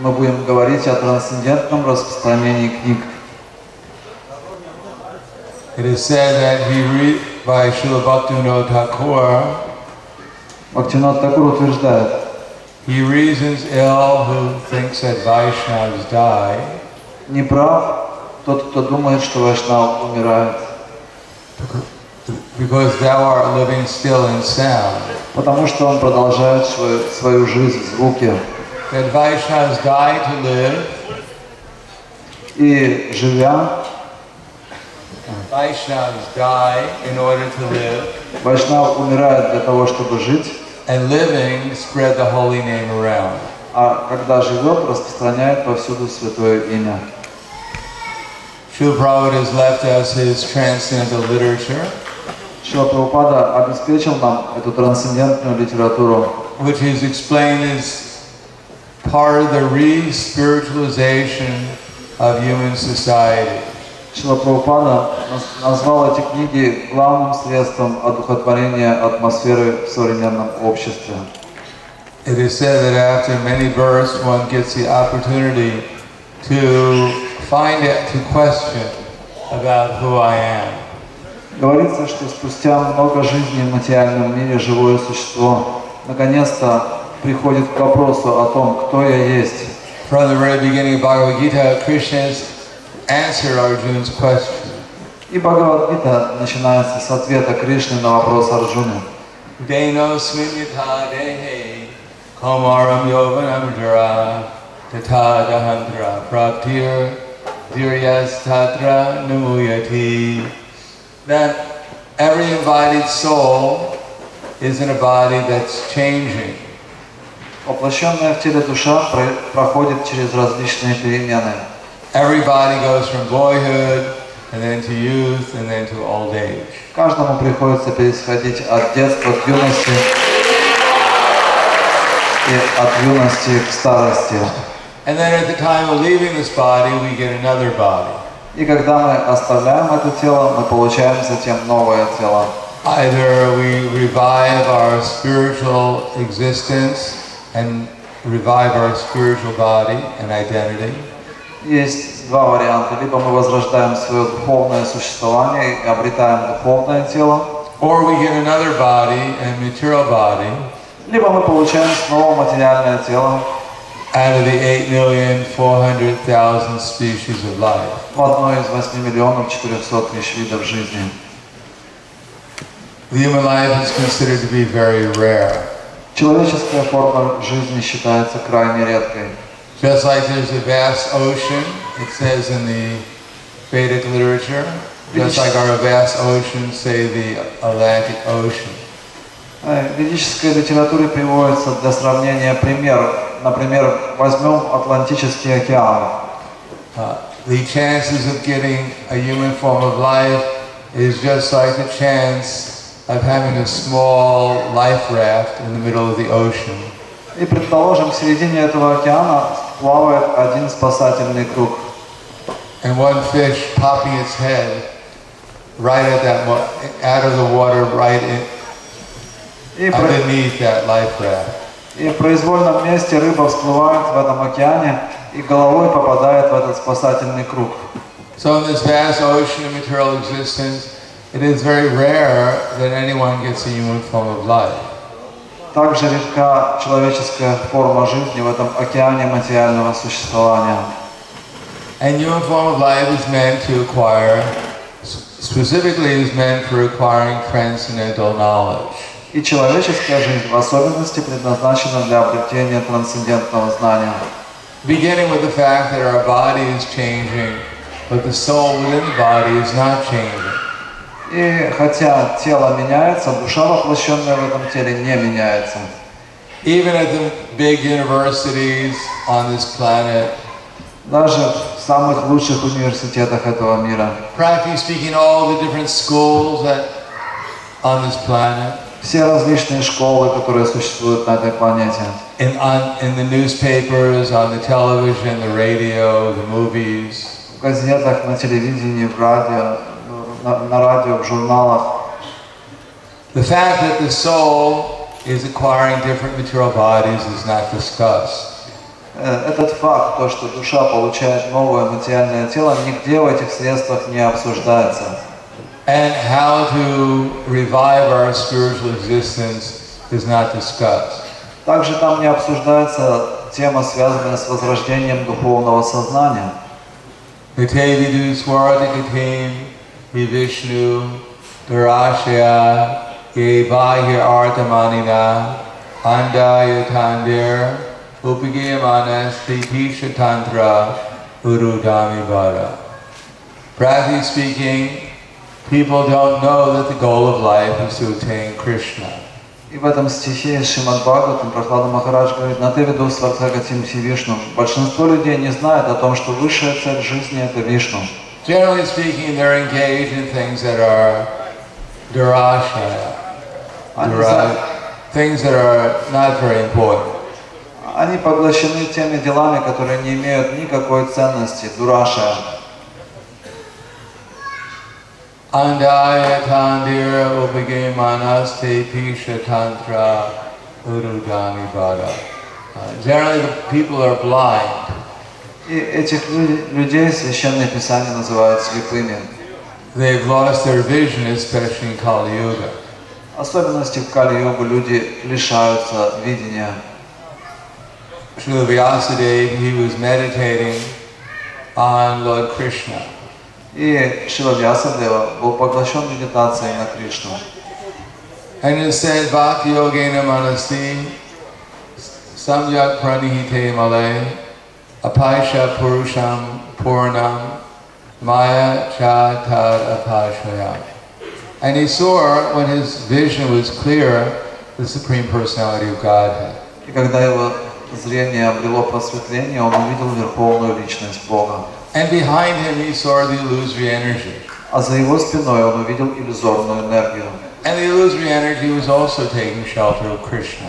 мы будем говорить о трансцендентном распространении книг. It is said that he read by Srila Bhaktivinoda Thakur, Бхактинат Такур утверждает, he reasons ill who thinks that Vaishnavas die не прав тот, кто думает, что Вайшнав умирает, because thou art living still in sound. потому что он продолжает свою, свою жизнь в звуке. That Vaishnavas die to live, И живя, Vaishnavas die in order to live, Вайшнав умирает для того, чтобы жить, and living spread the holy name around. а когда живет, распространяет повсюду святое имя. Srila Prabhupada has left us his transcendental literature, Шила Прабхупада обеспечил нам эту трансцендентную литературу, which is explained as part of the re-spiritualization of human society. Шила Прабхупада наз- назвал эти книги главным средством одухотворения атмосферы в современном обществе. It is said that after many births, one gets the opportunity to find it, to question about who I am. Говорится, что спустя много жизней в материальном мире живое существо наконец-то приходит к вопросу о том, кто я есть. From the very beginning of Bhagavad Gita, Krishna has answered Arjuna's question. И Бхагавадгита начинается с ответа Кришны на вопрос Арджуны. Deno sminyata dehe komaram yovanam jara tata dahantra praptir dhiryas tatra namuyati. That every embodied soul is in a body that's changing. Воплощенная в теле душа про- проходит через различные перемены. Every body goes from boyhood and then to youth and then to old age. Каждому приходится пересходить от детства к юности и от юности к старости. And then at the time of leaving this body, we get another body. И когда мы оставляем это тело, мы получаем затем новое тело. Either we revive our spiritual existence and revive our spiritual body and identity, Есть два варианта. Либо мы возрождаем свое духовное существование и обретаем духовное тело, or we get another body, a material body, либо мы получаем снова материальное тело out of the 8,400,000 species of life. в одной из 8 миллионов 400 тысяч видов жизни. The human life is considered to be very rare. Человеческая форма жизни считается крайне редкой. Just like there's a vast ocean, it says in the Vedic literature, just like our vast ocean, say the Atlantic Ocean. Э, В ведической литературе приводится для сравнения пример. Например, возьмем Атлантический океан. Uh, the chances of getting a human form of life is just like the chance of having a small life raft in the middle of the ocean. И, предположим, в середине этого океана плавает один спасательный круг. And one fish popping its head right at that, mo- out of the water, right in, И, про- underneath that life raft. и в произвольном месте рыба всплывает в этом океане и головой попадает в этот спасательный круг. So in this vast ocean of material existence, it is very rare that anyone gets a human form of life. Также редка человеческая форма жизни в этом океане материального существования. And human form of life is meant to acquire, specifically is meant for acquiring transcendental knowledge. И человеческая жизнь в особенности предназначена для обретения трансцендентного знания. Beginning with the fact that our body is changing, but the soul within the body is not changing. И хотя тело меняется, душа, воплощенная в этом теле, не меняется. Even at the big universities on this planet, Даже в самых лучших университетах этого мира. practically speaking, all the different schools that on this planet, Все различные школы, которые существуют на этой планете. in, on, in the newspapers, on the television, the radio, the movies, В газетах, на телевидении, в радио, на, на радио, в журналах. the fact that the soul is acquiring different material bodies is not discussed. Э, Этот факт, то, что душа получает новое материальное тело, нигде в этих средствах не обсуждается. And how to revive our spiritual existence is not discussed. Также там не обсуждается тема, связанная с возрождением духовного сознания. Hi Vishnu Durashya Yevahya Artamanina Andaya Tandir Upagiyamanas Tisha Tantra Urudami Vada. Practically speaking, people don't know that the goal of life is to attain Krishna. И в этом стихе Шримад Бхагаватам Прохлада Махарадж говорит, на ты веду Свартхагатим Вишну. Большинство людей не знает о том, что высшая цель жизни это Вишну. Generally speaking, they're engaged in things that are durashaya, Они, dura- за- things that are not very important. они поглощены теми делами, которые не имеют никакой ценности, дураша. Andaya Tandira Upagay Manaste Pisha Tantra Ududami Vada. Uh, Generally, the people are blind. И этих лю- людей Священное Писание называют слепыми. They've lost their vision, especially in Kali Yuga. Особенности в Кали-йогу люди лишаются видения. Srila Vyasadeva, he was meditating on Lord Krishna. И Шила Вьясадева был поглощен медитацией на Кришну. And it said, Bhakti Yogena Manasi Samyak Pranihite Male Apaisha Purusham Purnam Maya Cha Tad Apashaya. And he saw, when his vision was clear, the Supreme Personality of Godhead. И когда его зрение обрело просветление, он увидел Верховную Личность Бога. And behind him he saw the illusory energy. А за его спиной он увидел иллюзорную энергию. And the illusory energy was also taking shelter of Krishna.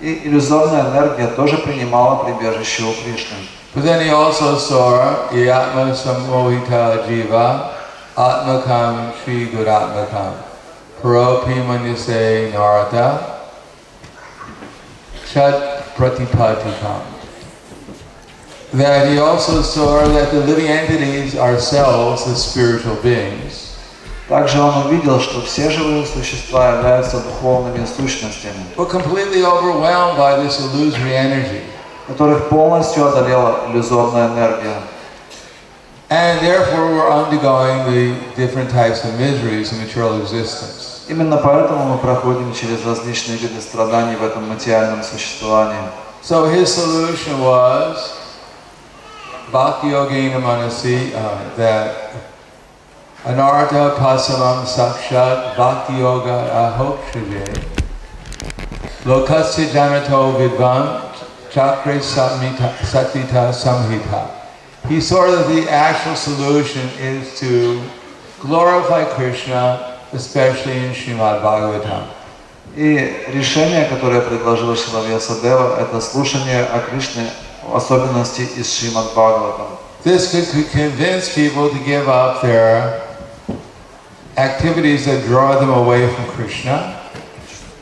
И иллюзорная энергия тоже принимала прибежище у Кришны. But then he also saw Yatma Samohita Jiva Atmakam Sri Guratmakam Paropi Manise Narada Chat Pratipatikam. That he also saw that the living entities ourselves, the spiritual beings, Также он увидел, что все живые существа являются духовными сущностями, were completely overwhelmed by this illusory energy. которых полностью одолела иллюзорная энергия. And therefore we're undergoing the different types of miseries in material existence. Именно поэтому мы проходим через различные виды страданий в этом материальном существовании. So his solution was Bhakti Yogena Manasi, uh, that Anartha Pasamam Sakshat Bhakti Yoga Ahokshade Lokasya Janato Vidvan Chakra Samhita, Satita Samhita. He saw that the actual solution is to glorify Krishna, especially in Srimad Bhagavatam. И решение, которое предложила Шрила Вьясадева, это слушание о Кришне, в особенности из Шримад Бхагаватам. This could convince people to give up their activities that draw them away from Krishna.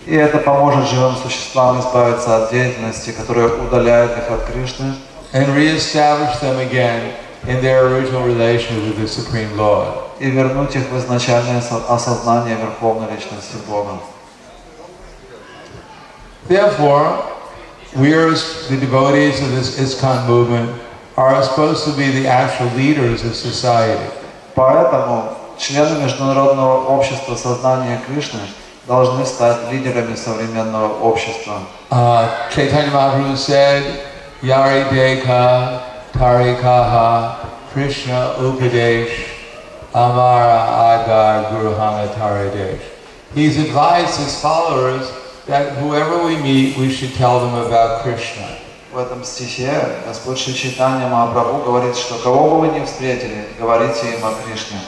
И это поможет живым существам избавиться от деятельности, которая удаляет их от Кришны, and reestablish them again in their original relationship with the Supreme Lord. и вернуть их в изначальное со- осознание Верховной Личности Бога. Therefore, we are, the devotees of this ISKCON movement, are supposed to be the actual leaders of society. Поэтому члены Международного общества сознания Кришны должны стать лидерами современного общества. Uh, Chaitanya Mahaprabhu said, Yari Deka Tarikaha Krishna Upadesh Amara Agar Guruhanga Taridesh. He's advised his followers that whoever we meet, we should tell them about Krishna. В этом стихе Господь Шри Чайтанья Махапрабху говорит, что кого бы вы ни встретили, говорите им о Кришне.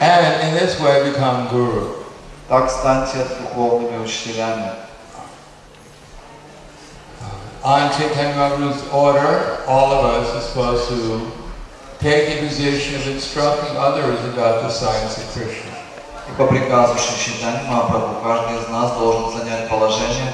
And in this way become guru. Так станьте духовными учителями. On Chaitanya Mahaprabhu's order, all of us are supposed to take the position of instructing others about the science of Krishna. И по приказу Шри Чайтаньи Махапрабху каждый из нас должен занять положение,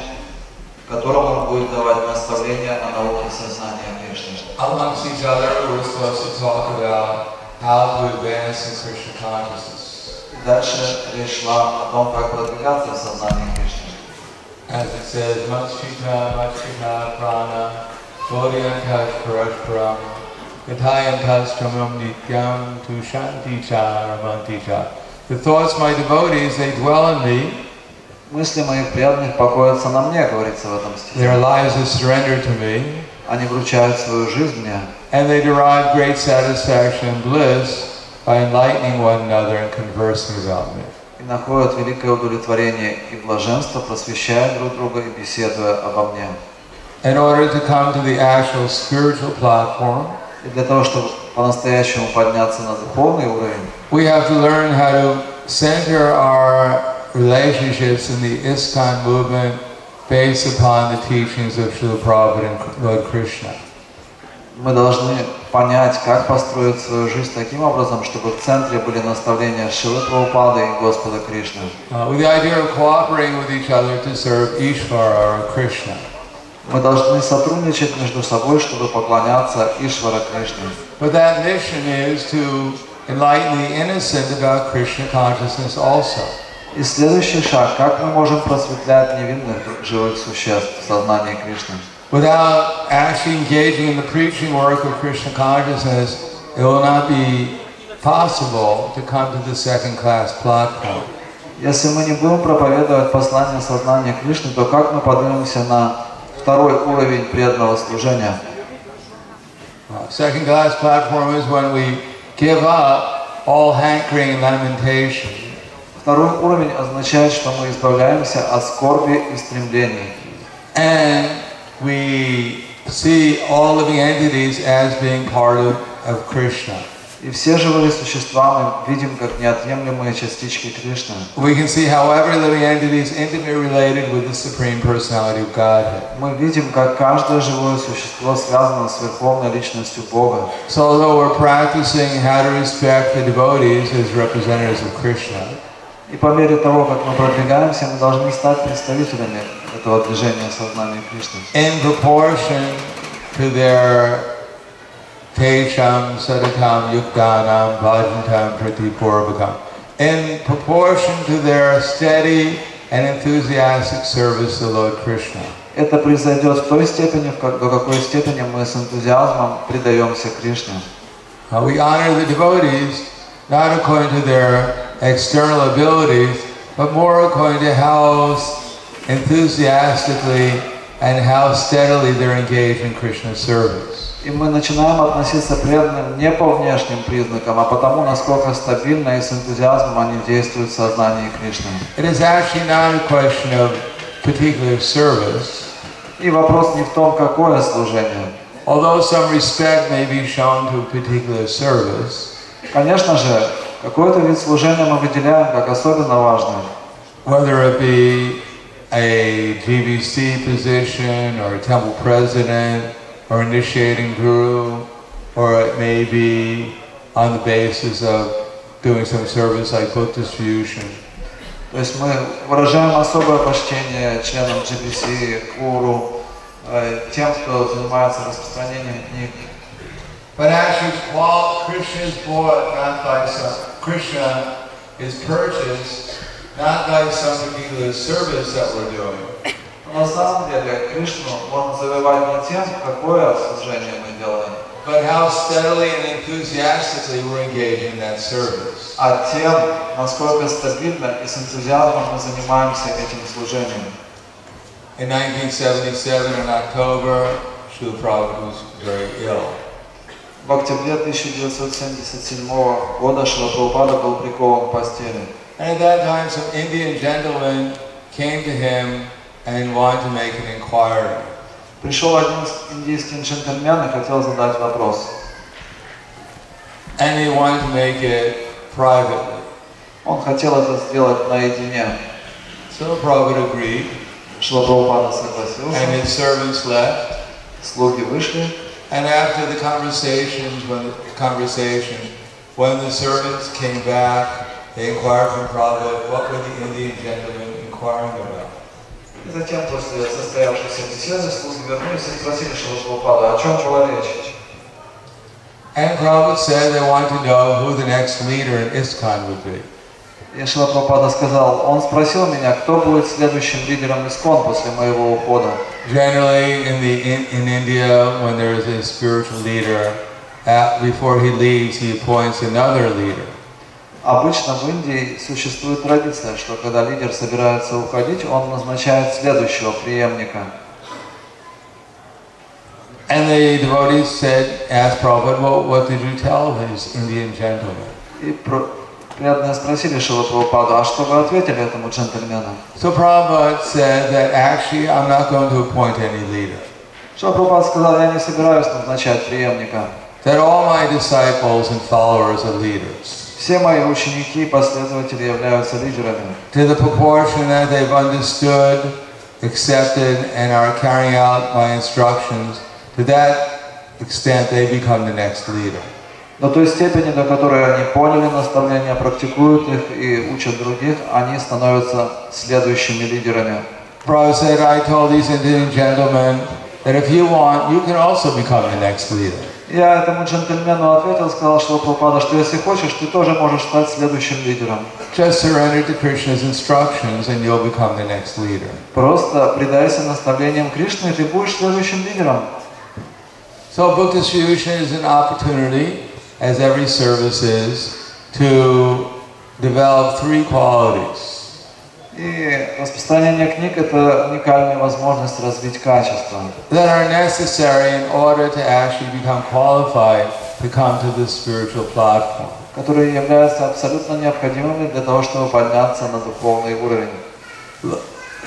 в котором он будет давать наставления о науке сознания Кришны. Amongst each other, we're supposed to talk about how to advance in Krishna consciousness. И дальше речь шла о том, как продвигаться в сознании Кришны. As it says, Machita, Machita, Prana, Bodhyantas, Parashparam, Yatayantas, Tramam Nityam, Tushanti Cha, Ramanti Cha. The thoughts of my devotees, they dwell in me, Мысли моих преданных покоятся на мне, говорится в этом стихе. their lives are surrendered to me, Они вручают свою жизнь мне, and they derive great satisfaction and bliss by enlightening one another and conversing about me. и находят великое удовлетворение и блаженство, просвещая друг друга и беседуя обо мне. In order to come to the actual spiritual platform, И для того, чтобы по-настоящему подняться на духовный уровень, we have to learn how to center our relationships in the ISKCON movement based upon the teachings of Srila Prabhupada and Lord Krishna. мы должны понять, как построить свою жизнь таким образом, чтобы в центре были наставления Шилы Прабхупады и Господа Кришны. Uh, with the idea of cooperating with each other to serve Ishvara or Krishna. Мы должны сотрудничать между собой, чтобы поклоняться Ишвара Кришне. But that mission is to enlighten the innocent about Krishna consciousness also. И следующий шаг, как мы можем просветлять невинных живых существ в сознании Кришны. Without actually engaging in the preaching work of Krishna consciousness, it will not be possible to come to the second class platform. Если мы не будем проповедовать послание сознания Кришны, то как мы поднимемся на второй уровень преданного служения? Uh, second class platform is when we give up all hankering and lamentation Второй уровень означает, что мы избавляемся от скорби и стремлений. and we see all living entities as being part of, of Krishna. И все живые существа мы видим как неотъемлемые частички Кришны. We can see how every living entity is intimately related with the Supreme Personality of Godhead. Мы видим, как каждое живое существо связано с Верховной Личностью Бога. So although we're practicing how to respect the devotees as representatives of Krishna, И по мере того, как мы продвигаемся, мы должны стать представителями этого движения сознания Кришны. in proportion to their tesham sadatam yuktanam bhajantam pratipurvakam, in proportion to their steady and enthusiastic service to Lord Krishna. Это произойдет в той степени, до какой степени мы с энтузиазмом предаемся Кришне. Uh, we honor the devotees not according to their external abilities, but more according to how enthusiastically and how steadily they're engaged in Krishna's service. И мы начинаем относиться к преданным не по внешним признакам, а потому, насколько стабильно и с энтузиазмом они действуют в сознании Кришны. It is actually not a question of particular service, И вопрос не в том, какое служение. although some respect may be shown to a particular service, Конечно же, какой-то вид служения мы выделяем как особенно важный. whether it be a GBC position or a temple president or initiating guru, or it may be on the basis of doing some service like book distribution. То есть мы выражаем особое почтение членам GBC, гуру, э, тем, кто занимается распространением книг. But actually, while Krishna is bought not by some, Krishna is purchased not by some particular service that we're doing, Но на самом деле Кришну можно завоевать не тем, какое служение мы делаем, but how steadily and enthusiastically we're engaged in that service. а тем, насколько стабильно и с энтузиазмом мы занимаемся этим служением. In 1977, in October, Srila Prabhupada was very ill. В октябре 1977 года Шрила Прабхупада был прикован к постели. And at that time some Indian gentleman came to him and wanted to make an inquiry. Пришел один индийский джентльмен и хотел задать вопрос. And he wanted to make it privately. Он хотел это сделать наедине. So Prabhupada agreed. Шрила Прабхупада согласился. And his servants left. Слуги вышли. And after the conversations, when the conversation, when the servants came back, they inquired from Prabhupada, what were the Indian gentlemen inquiring about? И затем, после состоявшейся беседы, слуги вернулись и спросили Шилапрабхупаду, о чем была речь. And Prabhupada said they want to know who the next leader in ISKCON would be. И Шилапрабхупада сказал, он спросил меня, кто будет следующим лидером ИСКОН после моего ухода. Generally, in the in, in India, when there is a spiritual leader, at, before he leaves, he appoints another leader. Обычно в Индии существует традиция, что когда лидер собирается уходить, он назначает следующего преемника. And the devotees said, asked Prabhupada, well, what did you tell his Indian gentleman? И So Prabhupada said that actually I'm not going to appoint any leader. Шрила Прабхупада сказал, я не собираюсь. That all my disciples and followers are leaders. Все мои ученики и последователи являются лидерами. To the proportion that they've understood, accepted, and are carrying out my instructions, to that extent they become the next leader. До той степени, до которой они поняли наставления, практикуют их и учат других, они становятся следующими лидерами. Said, I told these Indian gentlemen that if you want, you can also become the next leader. Я этому джентльмену ответил, сказал, что Прабхупада, что если хочешь, ты тоже можешь стать следующим лидером. Just surrender to Krishna's instructions and you'll become the next leader. Просто предайся наставлениям Кришны, и ты будешь следующим лидером. So book distribution is an opportunity, as every service is, to develop three qualities. И распространение книг – это уникальная возможность развить качества, that are necessary in order to actually become qualified to come to this spiritual platform. которые являются абсолютно необходимыми для того, чтобы подняться на духовный уровень.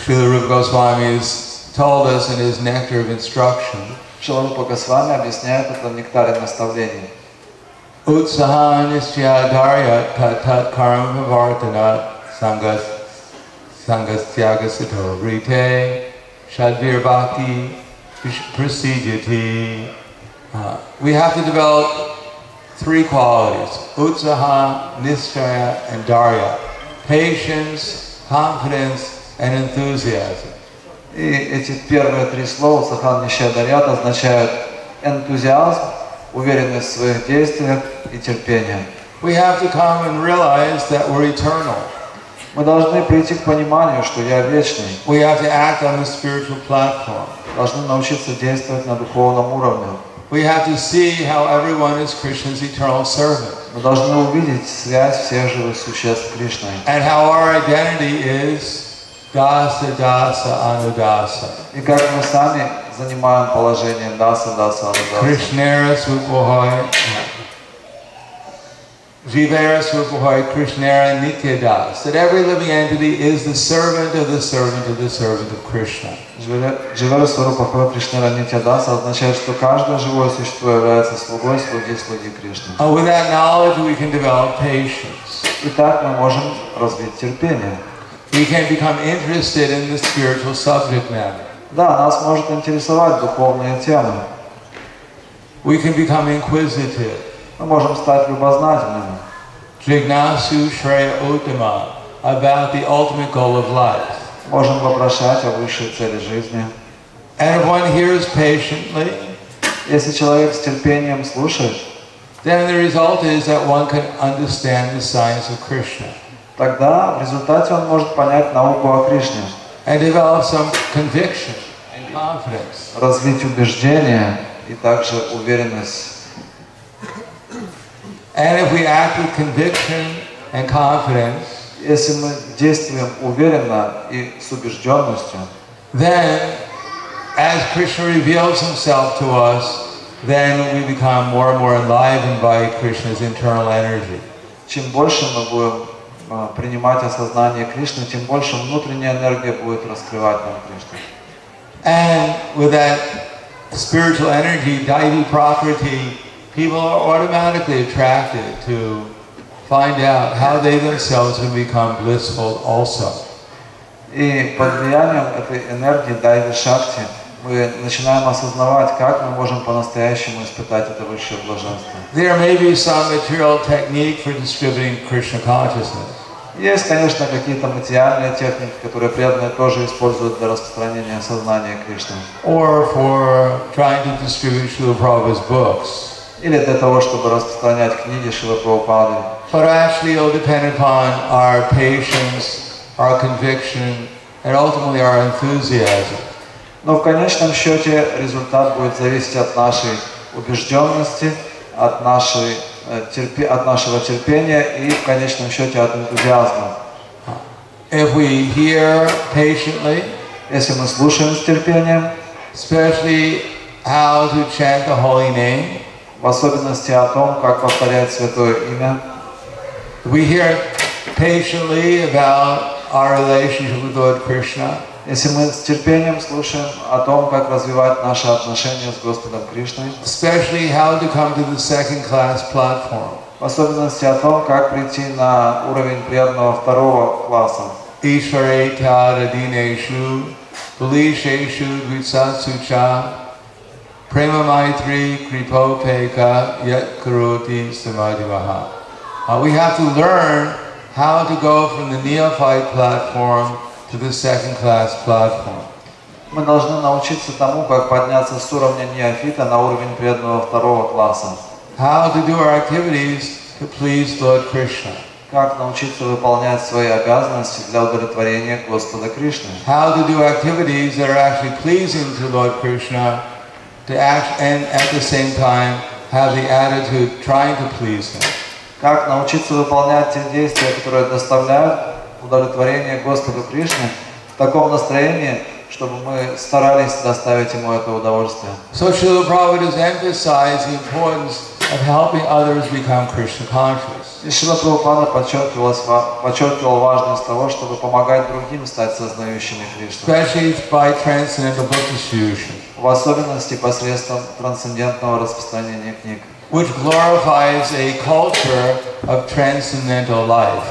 Srila Rupa Goswami has told us in his Nectar of Instruction Шрила Рупа Госвами объясняет это в нектаре наставлений. Utsahan Nishtyadarya Tat Tat Karma Vartana Sangas Sangasyagasito Rite Shadvir Bhakti Prasidyati. Uh, We have to develop three qualities, Utsaha, Nishchaya, and Darya. Patience, confidence, and enthusiasm. И эти первые три слова Сахан Нищадарят означают энтузиазм, уверенность в своих действиях и терпение. We have to come and realize that we're eternal. Мы должны прийти к пониманию, что я вечный. We have to act on the spiritual platform. Должны научиться действовать на духовном уровне. We have to see how everyone is Krishna's eternal servant Мы должны увидеть связь всех живых существ с Кришной. and how our identity is dasa dasa anudasa. И как мы сами занимаем положение даса, даса, анудаса. Krishnera swapohoy, Jivera swapohoy, Krishnera nityadas. That every living entity is the servant of the servant of the servant of Krishna. Дживера Сварупа Хо Кришнера Нитядаса означает, что каждое живое существо является слугой слуги слуги Кришны. And with that knowledge, we can develop patience. И так мы можем развить терпение. We can become interested in the spiritual subject matter. Да, нас может интересовать духовные темы. We can become inquisitive. Мы можем стать любознательными. Jignasu Shreya Uttama about the ultimate goal of life. Можем вопрошать о высшей цели жизни. And if one hears patiently, Если человек с терпением слушает, then the result is that one can understand the science of Krishna тогда в результате он может понять науку о Кришне, and develop some conviction and confidence. развить убеждение и также уверенность. And if we act with conviction and confidence, Если мы действуем уверенно и с убежденностью, then as Krishna reveals himself to us, then we become more and more enlivened by Krishna's internal energy. чем больше мы будем а, принимать осознание Кришны, тем больше внутренняя энергия будет раскрывать нам Кришну. And with that spiritual energy, Daivi property, people are automatically attracted to find out how they themselves can become blissful also. И под влиянием этой энергии Дайви Шакти мы начинаем осознавать, как мы можем по-настоящему испытать это высшее блаженство. There may be some material technique for distributing Krishna consciousness. Есть, конечно, какие-то материальные техники, которые преданные тоже используют для распространения сознания Кришны. or for trying to distribute Srila Prabhupada's books. Или для того, чтобы распространять книги Шила Прабхупады. But actually it'll depend upon our patience, our conviction, and ultimately our enthusiasm. Но в конечном счете результат будет зависеть от нашей убежденности, от, нашей, э, терпе- от нашего терпения и в конечном счете от энтузиазма. If we hear patiently, Если мы слушаем с терпением, especially how to chant the holy name, в особенности о том, как повторять святое имя, we hear patiently about our relationship with Lord Krishna, если мы с терпением слушаем о том, как развивать наши отношения с Господом Кришной, especially how to come to the second class platform. в особенности о том, как прийти на уровень преданного второго класса, Ishvare Tada Dineshu, Bulisheshu Dvitsatsu Cha, Prema Maitri Kripo Peka Yat Karoti Samadhi Maha. Uh, we have to learn how to go from the neophyte platform to the second class platform. мы должны научиться тому, как подняться с уровня неофита на уровень преданного второго класса, How to do our activities to please Lord Krishna. как научиться выполнять свои обязанности для удовлетворения Господа Кришны, How to do activities that are actually pleasing to Lord Krishna to act and at the same time have the attitude trying to please Him. как научиться выполнять те действия, которые доставляют удовлетворение Господу Кришне в таком настроении, чтобы мы старались доставить Ему это удовольствие. So Srila Prabhupada has emphasized the importance of helping others become Krishna conscious. И Шила Прабхупада подчеркивал важность того, чтобы помогать другим стать сознающими Кришну, Especially by transcendental book distribution, в особенности посредством трансцендентного распространения книг, which glorifies a culture of transcendental life,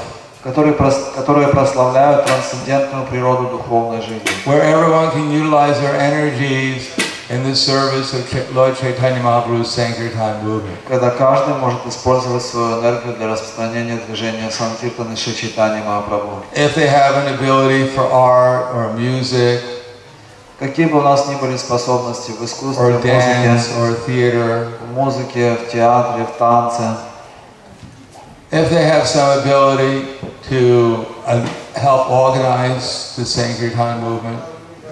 которые, которые прославляют трансцендентную природу духовной жизни, where everyone can utilize their energies in the service of Lord Chaitanya Mahaprabhu's Sankirtan movement. когда каждый может использовать свою энергию для распространения движения Санкиртаны Шри Чайтани Махапрабху. If they have an ability for art or music Какие бы у нас ни были способности в искусстве, or в dance музыке, or theater, в музыке, в театре, в танце, if they have some ability to uh, help organize the Sankirtan movement,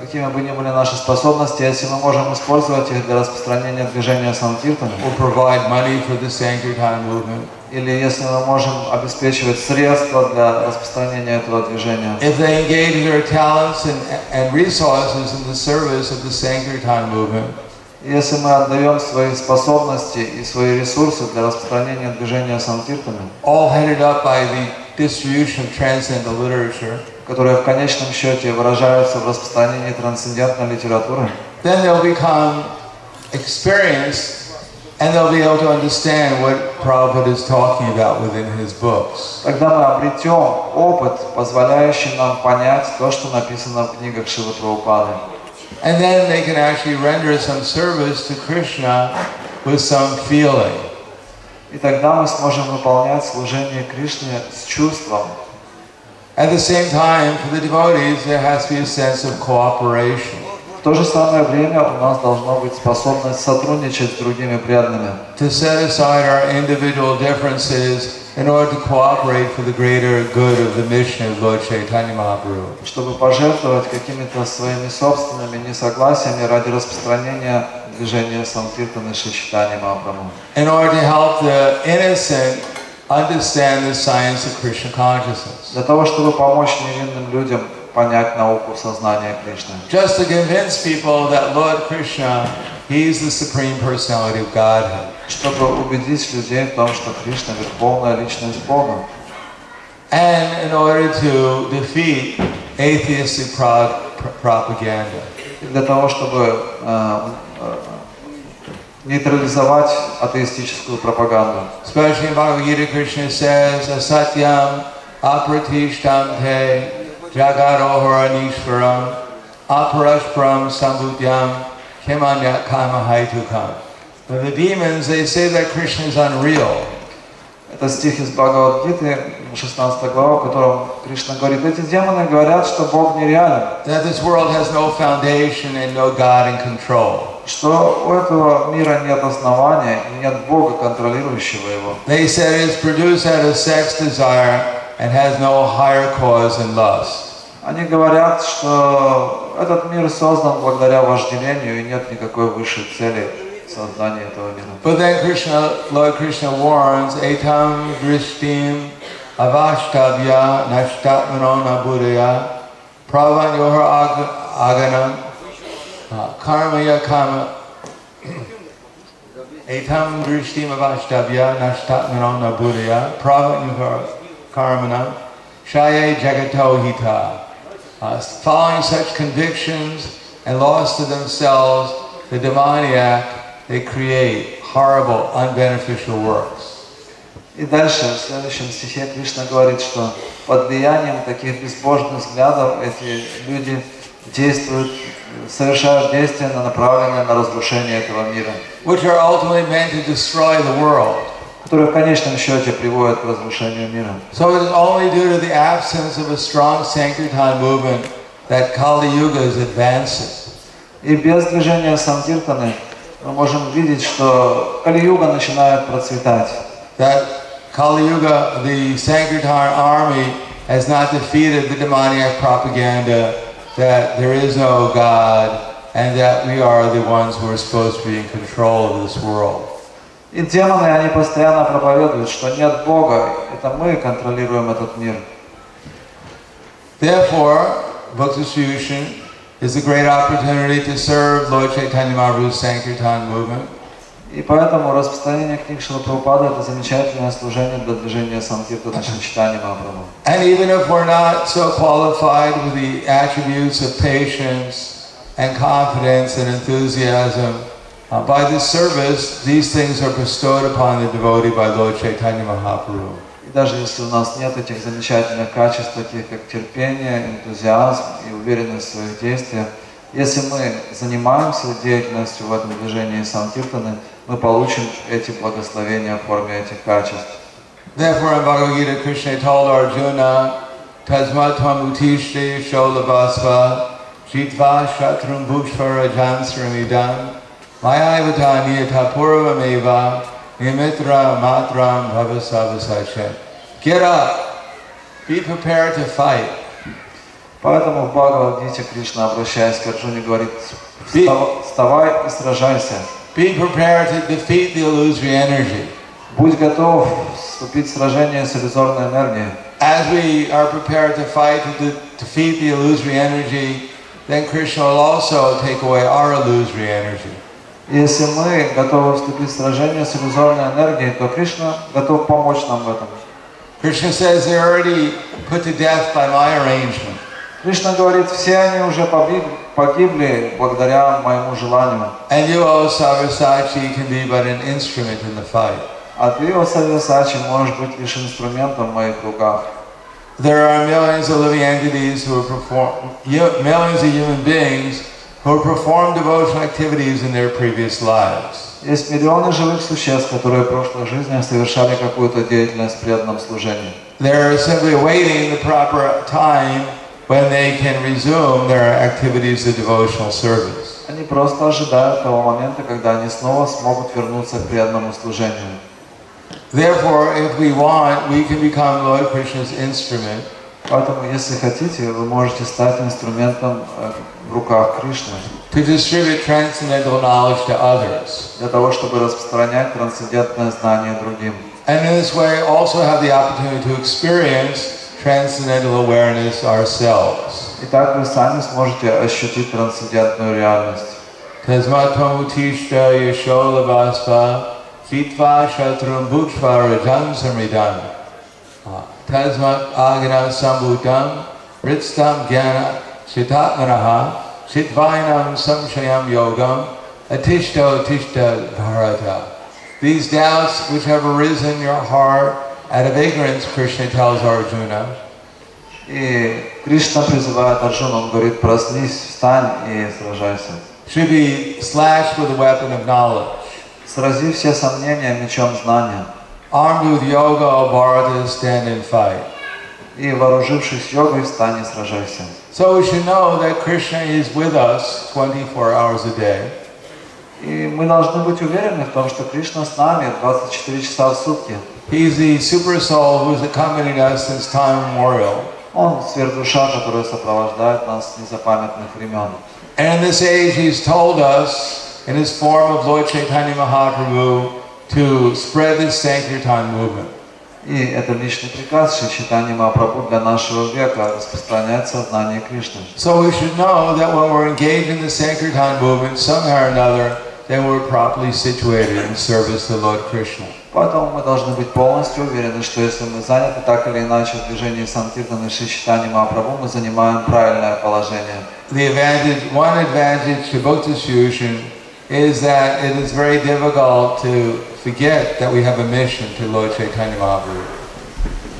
какими бы ни были наши способности, если мы можем использовать их для распространения движения Санкиртаны, or provide money for the Sankirtan movement, или если мы можем обеспечивать средства для распространения этого движения, if they engage their talents and, and resources in the service of the Sankirtan movement, Если мы отдаем свои способности и свои ресурсы для распространения движения Санкиртаны, all headed up by the distribution of transcendental literature, которые в конечном счете выражаются в распространении трансцендентной литературы, then they'll become experienced and they'll be able to understand what Prabhupada is talking about within his books. тогда мы обретем опыт, позволяющий нам понять то, что написано в книгах Шивы Прабхупады. And then they can actually render some service to Krishna with some feeling. И тогда мы сможем выполнять служение Кришне с чувством. At the same time, for the devotees, there has to be a sense of cooperation. В то же самое время у нас должна быть способность сотрудничать с другими преданными, To set aside our individual differences in order to cooperate for the greater good of the mission of Lord Chaitanya Mahaprabhu. Чтобы пожертвовать какими-то своими собственными несогласиями ради распространения движения Санкиртана Шри Чайтаньи Махапрабху. In order to help the innocent understand the science of Krishna consciousness. Для того, чтобы помочь невинным людям понять науку сознания Кришны. Just to convince people that Lord Krishna, He's the Supreme Personality of Godhead. Чтобы убедить людей в том, что Кришна – Верховная Личность Бога. And in order to defeat atheistic pro- pro- propaganda. Для того, чтобы э, э, нейтрализовать атеистическую пропаганду. Especially Bhagavad Gita, Krishna says, Asatyam apratishtam te jagaroharanishvaram aparashparam sambudyam kimanyat kama haitukam. But the demons, they say that Krishna is unreal. Это стих из Бхагавадгиты, 16 глава, в котором Кришна говорит, эти демоны говорят, что Бог нереален, that this world has no foundation and no God in control. что у этого мира нет основания и нет Бога, контролирующего его. They said it is produced out of sex desire and has no higher cause than lust. Они говорят, что этот мир создан благодаря вожделению и нет никакой высшей цели создания этого мира. But then Krishna, Lord Krishna warns, etam drishtim avashtabya nashtatmano nabudaya pravan yohar ag- aganam uh, karmaya kama etam drishtim avashtabya nashtatmano nabudaya pravan yohar karmanam shaye jagato hita uh, following such convictions and lost to themselves, the demoniac, they create horrible, unbeneficial works. И дальше, в следующем стихе Кришна говорит, что под влиянием таких безбожных взглядов эти люди действуют, совершают действия, направленные на разрушение этого мира, which are ultimately meant to destroy the world. которые в конечном счете приводят к разрушению мира. So it is only due to the absence of a strong Sankirtan movement that Kali Yuga is advancing. И без движения Самтиртаны мы можем видеть, что Кали-юга начинает процветать. That Kali Yuga, the Sankirtan army, has not defeated the demoniac propaganda that there is no God and that we are the ones who are supposed to be in control of this world. И демоны, они постоянно проповедуют, что нет Бога, это мы контролируем этот мир. Therefore, book distribution is a great opportunity to serve Lord Chaitanya Mahaprabhu's Sankirtan movement. И поэтому распространение книг Шила Прабхупады это замечательное служение для движения Самтиртана Читания Махапрабху. And even if we're not so qualified with the attributes of patience and confidence and enthusiasm, uh, by this service, these things are bestowed upon the devotee by Lord Chaitanya Mahaprabhu. И даже если у нас нет этих замечательных качеств, таких как терпение, энтузиазм и уверенность в своих действиях, если мы занимаемся деятельностью в этом движении Самтиртаны, мы получим эти благословения в форме этих качеств. Therefore, in Bhagavad Gita, Krishna told Arjuna, Tasmat Tamutishte Sholabhasva Jitva Shatrum Bhukshvara Jansramidam Maya Niyata Purvameva Nimitra Matram Bhavasavasachet. Get up. Be prepared to fight. Поэтому в Бхагавадгите Кришна, обращаясь к Арджуне, говорит, «Встав- вставай и сражайся. Be prepared to defeat the illusory energy. Будь готов вступить в сражение с иллюзорной энергией. As we are prepared to fight to de- defeat the illusory energy, then Krishna will also take away our illusory energy. И Если мы готовы вступить в сражение с иллюзорной энергией, то Кришна готов помочь нам в этом. Krishna says they're already put to death by my arrangement. Кришна говорит, все они уже побли- погибли благодаря моему желанию. And you, O Sarvasachi, can be but an instrument in the fight. А ты, о Савьясачи, можешь быть лишь инструментом в моих руках. There are millions of living entities who have performed, you- millions of human beings who have performed devotional activities in their previous lives. Есть миллионы живых существ, которые в прошлых жизнях совершали какую-то деятельность в преданном служении. They're simply awaiting the proper time when they can resume their activities of devotional service. Они просто ожидают того момента, когда они снова смогут вернуться к преданному служению. Therefore, if we want, we can become Lord Krishna's instrument Поэтому, если хотите, вы можете стать инструментом э, в руках Кришны to distribute transcendental knowledge to others. для того, чтобы распространять трансцендентное знание другим. And in this way, also have the opportunity to experience transcendental awareness ourselves. И так вы сами сможете ощутить трансцендентную реальность. Tasmatpamutishta yasholavasva fitva shatrum bhukshva rajan samridam. Tasmat agana sambhutam ritstam jnana chitatmanaha chitvainam samshayam yogam atishto atishta bharata. These doubts which have arisen in your heart out of ignorance, Krishna tells Arjuna, И Кришна призывает Арджуна, он говорит, проснись, встань и сражайся. should be slashed with a weapon of knowledge. Срази все сомнения мечом знания. Armed with yoga, Bharata, stand and fight. И вооружившись йогой, встань и сражайся. So we should know that Krishna is with us 24 hours a day. И мы должны быть уверены в том, что Кришна с нами 24 часа в сутки. He's the super soul who's accompanied us since time immemorial. Он сверхдуша, которая сопровождает нас с незапамятных времен. And in this age, he's told us, in his form of Lord Chaitanya Mahaprabhu, to spread this Sankirtan movement. И это личный приказ Шри Чайтаньи Махапрабху для нашего века распространять сознание Кришны. So we should know that when we're engaged in the Sankirtan movement, somehow or another, then we're properly situated in service to Lord Krishna. Поэтому мы должны быть полностью уверены, что если мы заняты так или иначе в движении Санкиртана Шри Чайтаньи Махапрабху, мы занимаем правильное положение. The advantage, one advantage to book distribution is that it is very difficult to forget that we have a mission to Lord Chaitanya Mahaprabhu.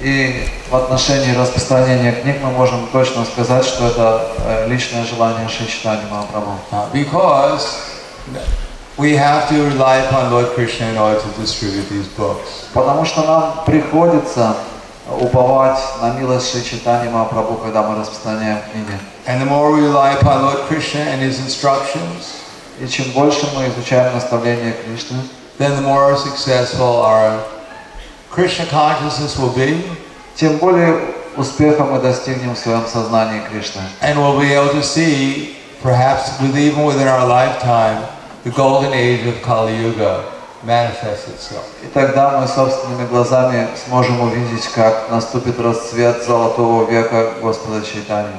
И в отношении распространения книг мы можем точно сказать, что это э, личное желание Шри Чайтаньи Махапрабху. Uh, because we have to rely upon Lord Krishna in order to distribute these books. Потому что нам приходится уповать на милость Шри Чайтаньи Махапрабху, когда мы распространяем книги. And the more we rely upon Lord Krishna and his instructions, И чем больше мы изучаем наставления Кришны, then the more successful our Krishna consciousness will be, тем более успеха мы достигнем в своем сознании Кришны. and we'll be able to see, perhaps with, even within our lifetime, the golden age of Kali Yuga manifest itself. И тогда мы собственными глазами сможем увидеть, как наступит расцвет золотого века Господа Чайтани.